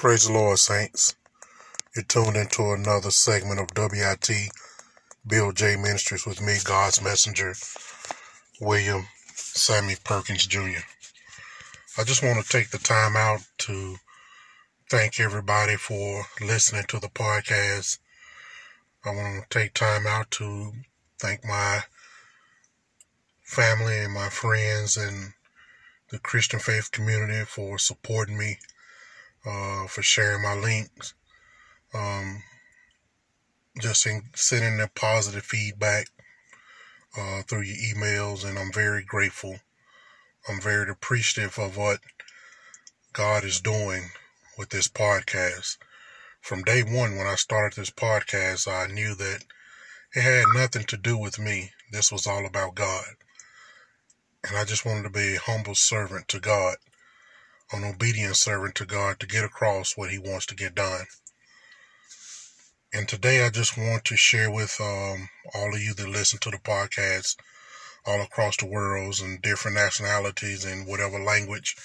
Praise the Lord, saints. You're tuned into another segment of WIT Bill J Ministries with me, God's messenger, William Sammy Perkins Jr. I just want to take the time out to thank everybody for listening to the podcast. I want to take time out to thank my family and my friends and the Christian faith community for supporting me uh, for sharing my links. Um, just in, sending the positive feedback uh, through your emails, and I'm very grateful. I'm very appreciative of what God is doing with this podcast. From day one, when I started this podcast, I knew that it had nothing to do with me. This was all about God. And I just wanted to be a humble servant to God an obedient servant to God to get across what He wants to get done. And today I just want to share with um, all of you that listen to the podcast all across the world and different nationalities and whatever language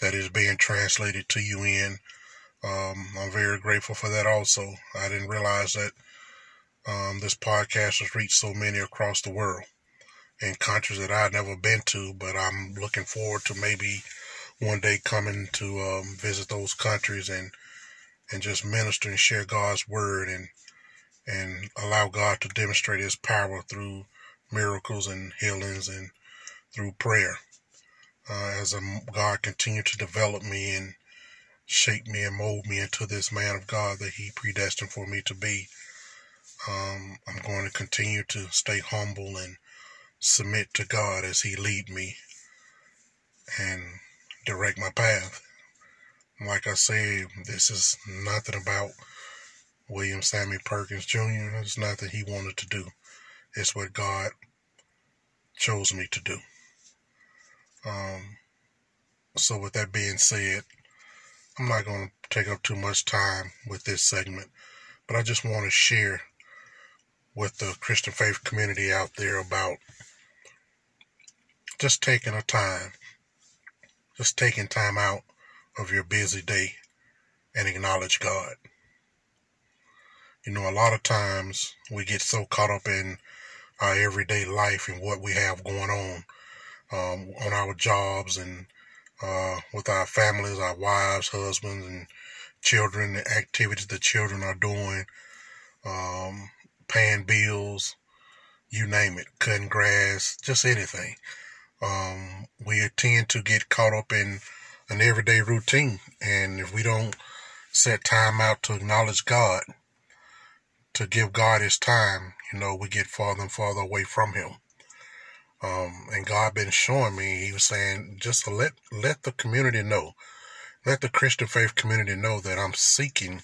that is being translated to you in. Um, I'm very grateful for that also. I didn't realize that um, this podcast has reached so many across the world in countries that I've never been to, but I'm looking forward to maybe one day coming to um, visit those countries and and just minister and share God's word and and allow God to demonstrate His power through miracles and healings and through prayer. Uh, as a, God continue to develop me and shape me and mold me into this man of God that He predestined for me to be. Um, I'm going to continue to stay humble and submit to God as He lead me and direct my path. Like I said, this is nothing about William Sammy Perkins Jr. It's nothing he wanted to do. It's what God chose me to do. Um, so with that being said, I'm not going to take up too much time with this segment, but I just want to share with the Christian faith community out there about just taking a time just taking time out of your busy day and acknowledge God. You know, a lot of times we get so caught up in our everyday life and what we have going on um, on our jobs and uh, with our families, our wives, husbands, and children, the activities the children are doing, um, paying bills, you name it, cutting grass, just anything um, we tend to get caught up in an everyday routine. And if we don't set time out to acknowledge God, to give God his time, you know, we get farther and farther away from him. Um, and God been showing me, he was saying, just let, let the community know, let the Christian faith community know that I'm seeking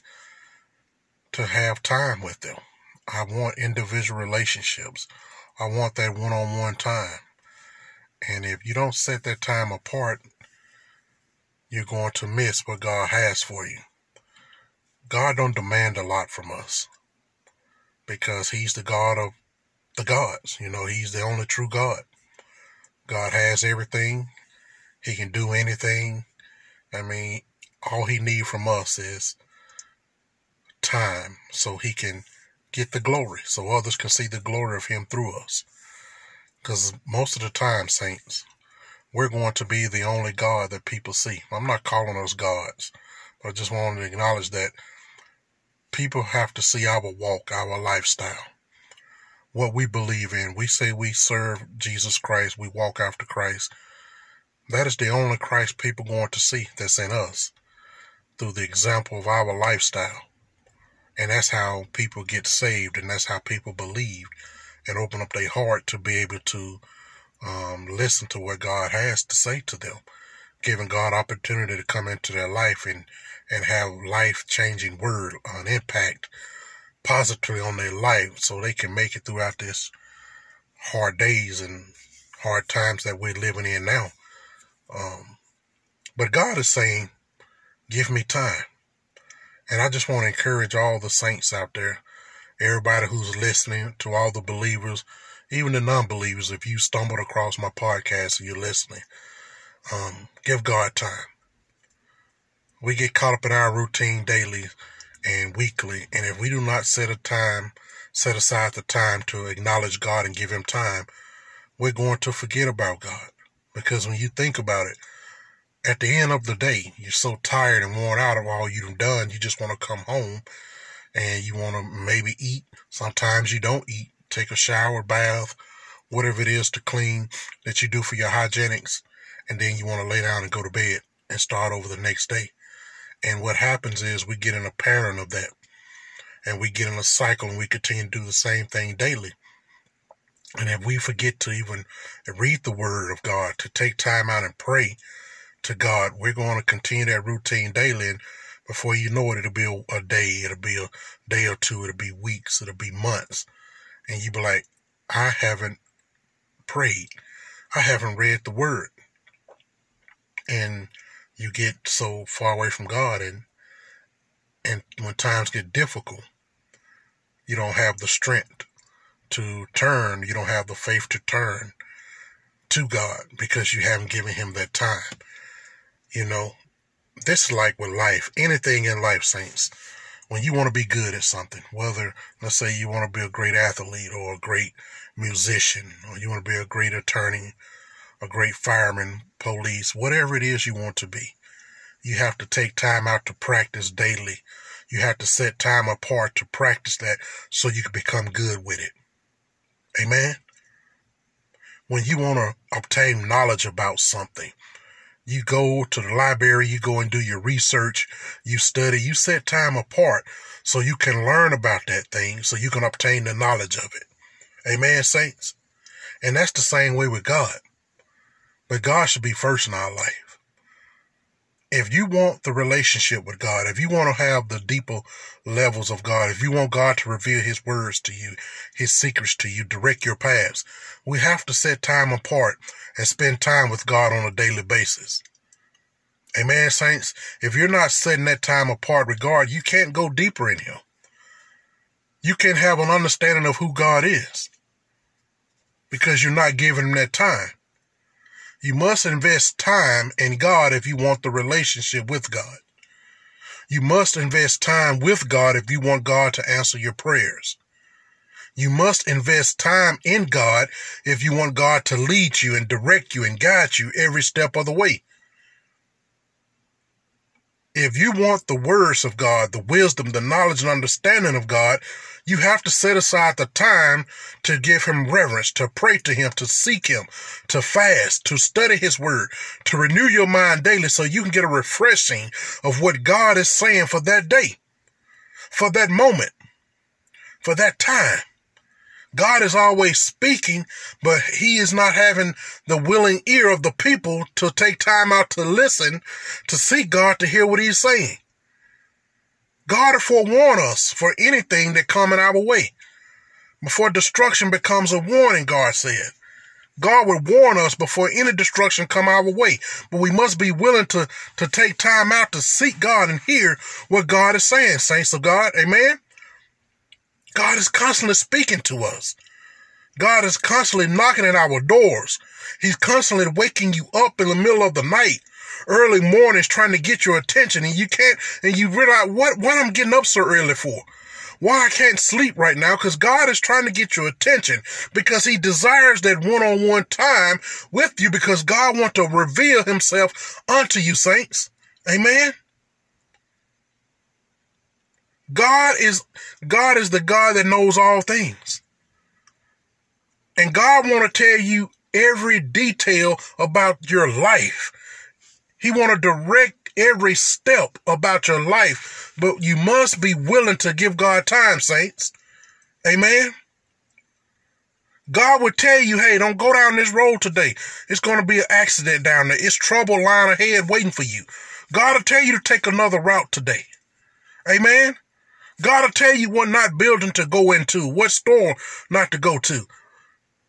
to have time with them. I want individual relationships. I want that one on one time. And if you don't set that time apart, you're going to miss what God has for you. God don't demand a lot from us because he's the God of the gods. You know, he's the only true God. God has everything. He can do anything. I mean, all he needs from us is time so he can get the glory, so others can see the glory of him through us. Because most of the time, saints, we're going to be the only God that people see. I'm not calling us gods, but I just wanted to acknowledge that people have to see our walk, our lifestyle, what we believe in. We say we serve Jesus Christ, we walk after Christ. That is the only Christ people going to see that's in us through the example of our lifestyle. And that's how people get saved, and that's how people believe and open up their heart to be able to um, listen to what God has to say to them, giving God opportunity to come into their life and and have life changing word, an impact positively on their life, so they can make it throughout this hard days and hard times that we're living in now. Um, but God is saying, "Give me time," and I just want to encourage all the saints out there everybody who's listening, to all the believers, even the non-believers, if you stumbled across my podcast and you're listening, um, give God time. we get caught up in our routine daily and weekly. And if we do not set a time, set aside the time to acknowledge God and give Him time, we're going to forget about God. Because when you think about it, at the end of the day, you're so tired and worn out of all you've done, you just want to come home and you want to maybe eat. Sometimes you don't eat, take a shower, bath, whatever it is to clean that you do for your hygienics, and then you want to lay down and go to bed and start over the next day. And what happens is we get in a pattern of that. And we get in a cycle and we continue to do the same thing daily. And if we forget to even read the word of God, to take time out and pray to God, we're going to continue that routine daily. And before you know it, it'll be a, a day, it'll be a day or two, it'll be weeks, it'll be months. And you be like, I haven't prayed. I haven't read the word. And you get so far away from God and and when times get difficult, you don't have the strength to turn, you don't have the faith to turn to God because you haven't given him that time. You know, this is like with life, anything in life, saints. When you want to be good at something, whether let's say you want to be a great athlete or a great musician, or you want to be a great attorney, a great fireman, police, whatever it is you want to be. You have to take time out to practice daily. You have to set time apart to practice that so you can become good with it. Amen. When you want to obtain knowledge about something, you go to the library, you go and do your research, you study, you set time apart so you can learn about that thing, so you can obtain the knowledge of it. Amen, saints? And that's the same way with God. But God should be first in our life. If you want the relationship with God, if you want to have the deeper levels of God, if you want God to reveal his words to you, his secrets to you, direct your paths, we have to set time apart and spend time with God on a daily basis. Amen, saints. If you're not setting that time apart with God, you can't go deeper in him. You can't have an understanding of who God is because you're not giving him that time. You must invest time in God if you want the relationship with God. You must invest time with God if you want God to answer your prayers. You must invest time in God if you want God to lead you and direct you and guide you every step of the way. If you want the words of God, the wisdom, the knowledge and understanding of God, you have to set aside the time to give him reverence, to pray to him, to seek him, to fast, to study his word, to renew your mind daily so you can get a refreshing of what God is saying for that day, for that moment, for that time. God is always speaking, but he is not having the willing ear of the people to take time out to listen, to seek God to hear what he's saying. God forewarn us for anything that come in our way. Before destruction becomes a warning, God said. God would warn us before any destruction come our way. But we must be willing to, to take time out to seek God and hear what God is saying, saints of God. Amen. God is constantly speaking to us. God is constantly knocking at our doors. He's constantly waking you up in the middle of the night early mornings trying to get your attention and you can't, and you realize what, what I'm getting up so early for. Why I can't sleep right now? Because God is trying to get your attention because he desires that one-on-one time with you because God wants to reveal himself unto you, saints. Amen. God is, God is the God that knows all things. And God want to tell you every detail about your life. He want to direct every step about your life, but you must be willing to give God time, saints. Amen. God would tell you, hey, don't go down this road today. It's going to be an accident down there. It's trouble lying ahead waiting for you. God will tell you to take another route today. Amen. God will tell you what not building to go into, what store not to go to.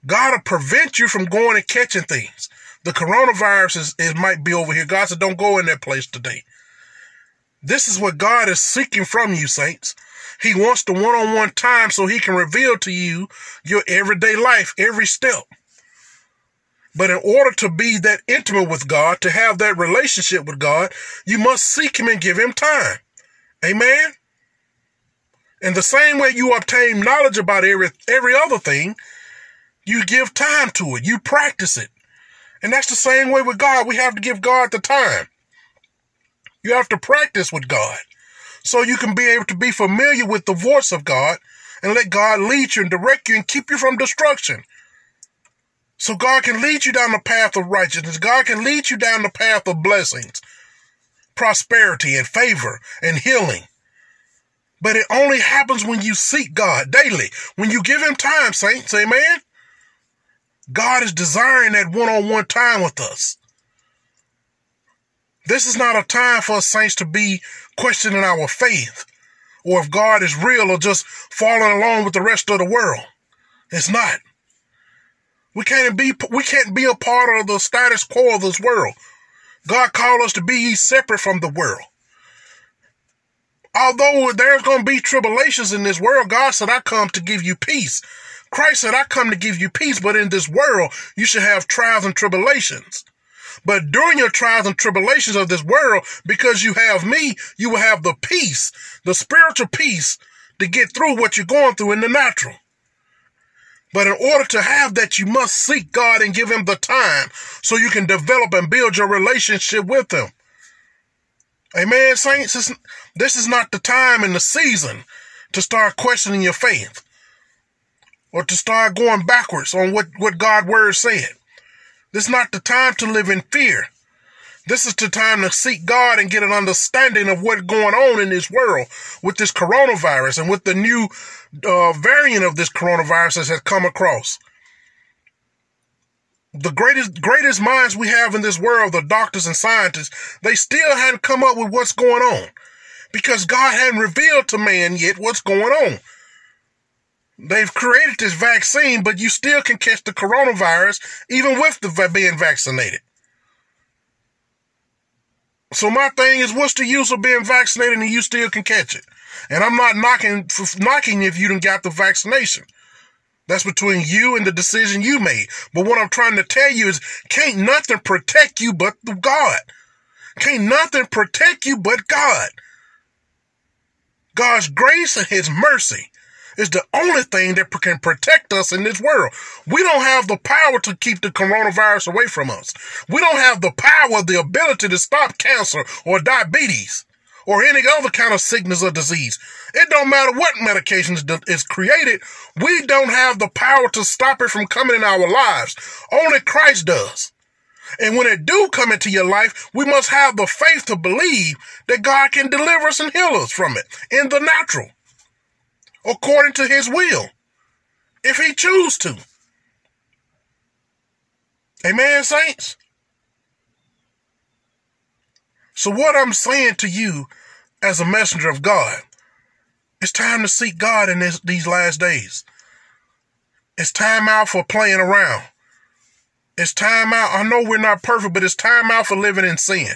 God will prevent you from going and catching things. The coronavirus is, might be over here. God said, don't go in that place today. This is what God is seeking from you, saints. He wants the one-on-one time so he can reveal to you your everyday life, every step. But in order to be that intimate with God, to have that relationship with God, you must seek Him and give Him time. Amen. In the same way you obtain knowledge about every every other thing, you give time to it. You practice it. And that's the same way with God. We have to give God the time. You have to practice with God so you can be able to be familiar with the voice of God and let God lead you and direct you and keep you from destruction. So God can lead you down the path of righteousness. God can lead you down the path of blessings, prosperity and favor and healing. But it only happens when you seek God daily, when you give him time, saints. Amen. God is desiring that one-on-one time with us. This is not a time for us saints to be questioning our faith or if God is real or just following along with the rest of the world. It's not. We can't be we can't be a part of the status quo of this world. God called us to be separate from the world. Although there's going to be tribulations in this world, God said, I come to give you peace. Christ said, I come to give you peace, but in this world, you should have trials and tribulations. But during your trials and tribulations of this world, because you have me, you will have the peace, the spiritual peace to get through what you're going through in the natural. But in order to have that, you must seek God and give him the time so you can develop and build your relationship with him. Amen, saints. this is not the time and the season to start questioning your faith or to start going backwards on what, what God's word said. This is not the time to live in fear. This is the time to seek God and get an understanding of what's going on in this world with this coronavirus and with the new uh, variant of this coronavirus that has come across. The greatest, greatest minds we have in this world, the doctors and scientists, they still hadn't come up with what's going on because God hadn't revealed to man yet what's going on. They've created this vaccine, but you still can catch the coronavirus even with the being vaccinated. So my thing is, what's the use of being vaccinated and you still can catch it? And I'm not knocking knocking if you didn't got the vaccination. That's between you and the decision you made. But what I'm trying to tell you is, can't nothing protect you but God. Can't nothing protect you but God. God's grace and His mercy is the only thing that can protect us in this world. We don't have the power to keep the coronavirus away from us. We don't have the power, the ability to stop cancer or diabetes or any other kind of sickness or disease. It don't matter what medication is created. We don't have the power to stop it from coming in our lives. Only Christ does. And when it do come into your life, we must have the faith to believe that God can deliver us and heal us from it in the natural according to his will, if he choose to. Amen, saints? So what I'm saying to you as a messenger of God, it's time to seek God in this, these last days. It's time out for playing around. It's time out. I know we're not perfect, but it's time out for living in sin.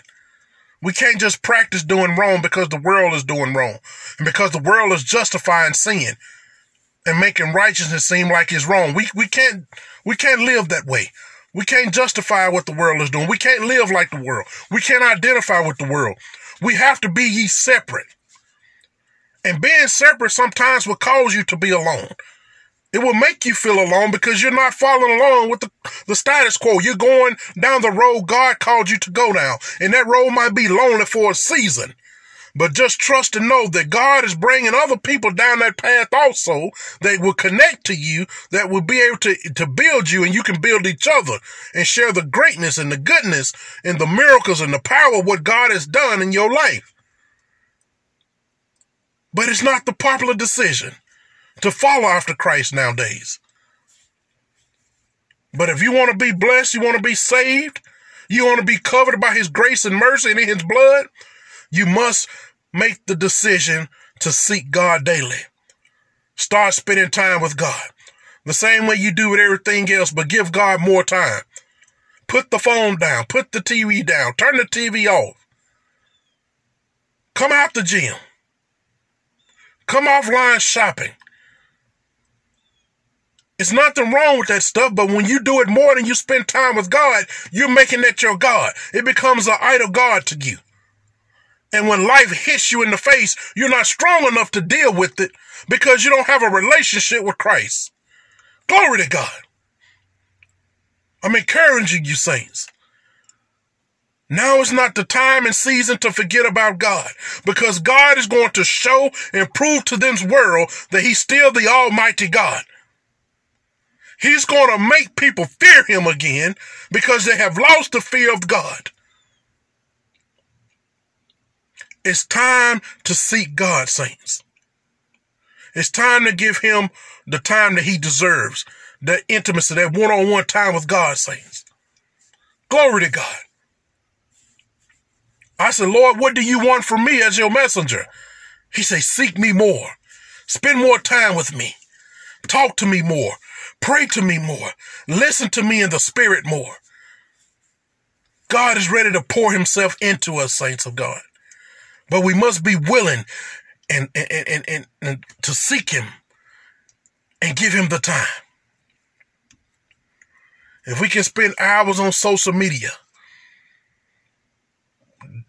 We can't just practice doing wrong because the world is doing wrong and because the world is justifying sin and making righteousness seem like it's wrong. We, we can't, we can't live that way. We can't justify what the world is doing. We can't live like the world. We can't identify with the world. We have to be ye separate. And being separate sometimes will cause you to be alone. It will make you feel alone because you're not following along with the, the status quo. You're going down the road God called you to go down. And that road might be lonely for a season. But just trust and know that God is bringing other people down that path also that will connect to you, that will be able to, to build you and you can build each other and share the greatness and the goodness and the miracles and the power of what God has done in your life. But it's not the popular decision to follow after Christ nowadays. But if you want to be blessed, you want to be saved, you want to be covered by his grace and mercy and in his blood, you must make the decision to seek God daily. Start spending time with God. The same way you do with everything else, but give God more time. Put the phone down, put the TV down, turn the TV off. Come out the gym. Come offline shopping. It's nothing wrong with that stuff, but when you do it more than you spend time with God, you're making that your God. It becomes an idol God to you. And when life hits you in the face, you're not strong enough to deal with it because you don't have a relationship with Christ. Glory to God. I'm encouraging you, saints. Now is not the time and season to forget about God because God is going to show and prove to this world that He's still the Almighty God. He's going to make people fear Him again because they have lost the fear of God. It's time to seek God, saints. It's time to give Him the time that He deserves, the intimacy, that one on one time with God, saints. Glory to God. I said, Lord, what do you want from me as your messenger? He said, seek me more. Spend more time with me. Talk to me more. Pray to me more. Listen to me in the spirit more. God is ready to pour himself into us, saints of God. But we must be willing and, and, and, and, and to seek him and give him the time. If we can spend hours on social media,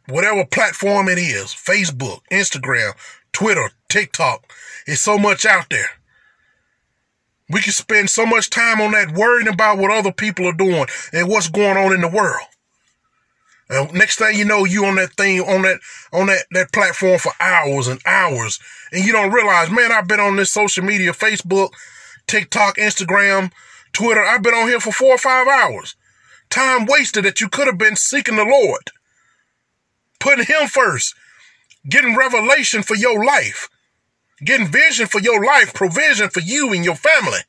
whatever platform it is Facebook, Instagram, Twitter, TikTok. It's so much out there. We can spend so much time on that worrying about what other people are doing and what's going on in the world. And next thing you know, you on that thing, on that, on that, that platform for hours and hours. And you don't realize, man, I've been on this social media, Facebook, TikTok, Instagram, Twitter. I've been on here for four or five hours. Time wasted that you could have been seeking the Lord putting him first, getting revelation for your life, getting vision for your life, provision for you and your family,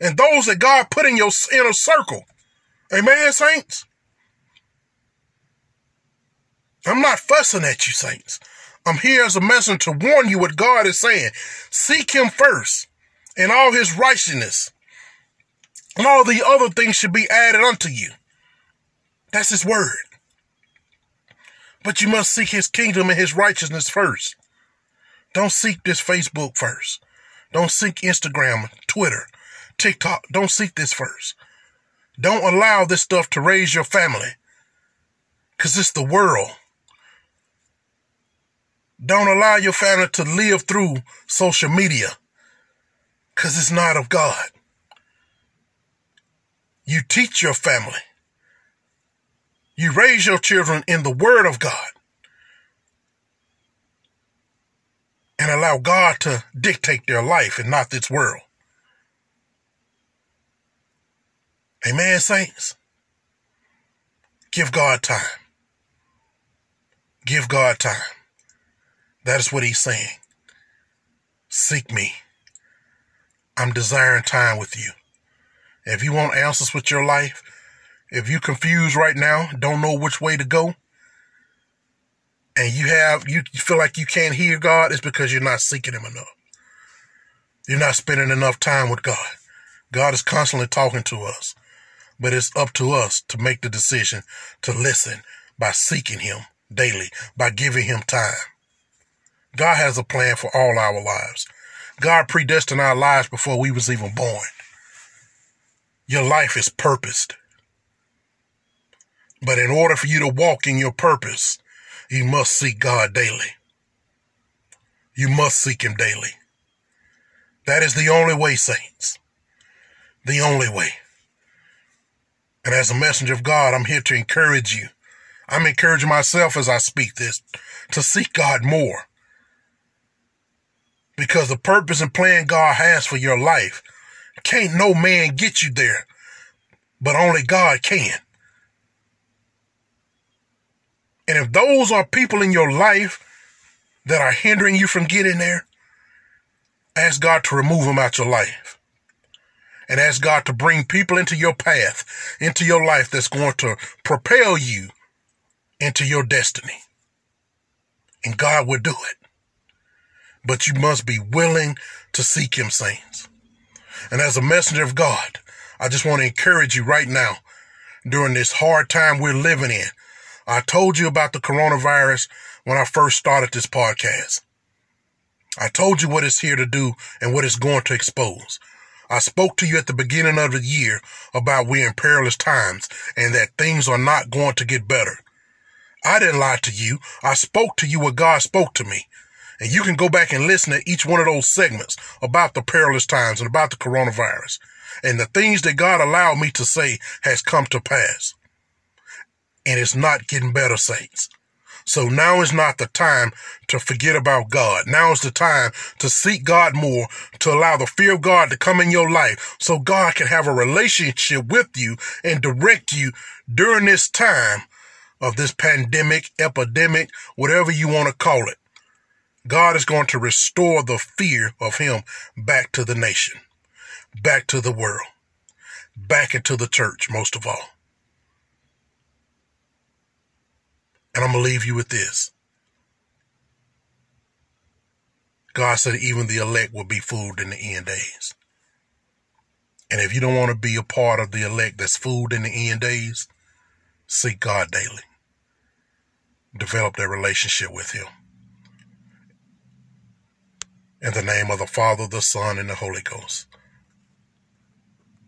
and those that God put in your inner circle. Amen, saints? I'm not fussing at you, saints. I'm here as a messenger to warn you what God is saying. Seek him first and all his righteousness. And all the other things should be added unto you. That's his word. But you must seek his kingdom and his righteousness first. Don't seek this Facebook first. Don't seek Instagram, Twitter, TikTok. Don't seek this first. Don't allow this stuff to raise your family. Cause it's the world. Don't allow your family to live through social media. Cause it's not of God. You teach your family. You raise your children in the Word of God and allow God to dictate their life and not this world. Amen, saints? Give God time. Give God time. That is what he's saying. Seek me. I'm desiring time with you. If you want answers with your life, if you confused right now, don't know which way to go, and you have you feel like you can't hear God, it's because you're not seeking him enough. You're not spending enough time with God. God is constantly talking to us, but it's up to us to make the decision to listen by seeking him daily, by giving him time. God has a plan for all our lives. God predestined our lives before we was even born. Your life is purposed. But in order for you to walk in your purpose, you must seek God daily. You must seek Him daily. That is the only way, saints. The only way. And as a messenger of God, I'm here to encourage you. I'm encouraging myself as I speak this to seek God more. Because the purpose and plan God has for your life, can't no man get you there, but only God can. And if those are people in your life that are hindering you from getting there, ask God to remove them out your life. And ask God to bring people into your path, into your life that's going to propel you into your destiny. And God will do it. But you must be willing to seek Him, saints. And as a messenger of God, I just want to encourage you right now during this hard time we're living in I told you about the coronavirus when I first started this podcast. I told you what it's here to do and what it's going to expose. I spoke to you at the beginning of the year about we're in perilous times and that things are not going to get better. I didn't lie to you. I spoke to you what God spoke to me. And you can go back and listen to each one of those segments about the perilous times and about the coronavirus. And the things that God allowed me to say has come to pass. And it's not getting better, saints. So now is not the time to forget about God. Now is the time to seek God more, to allow the fear of God to come in your life so God can have a relationship with you and direct you during this time of this pandemic, epidemic, whatever you want to call it. God is going to restore the fear of him back to the nation, back to the world, back into the church, most of all. And I'm going to leave you with this. God said even the elect will be fooled in the end days. And if you don't want to be a part of the elect that's fooled in the end days, seek God daily. Develop that relationship with Him. In the name of the Father, the Son, and the Holy Ghost.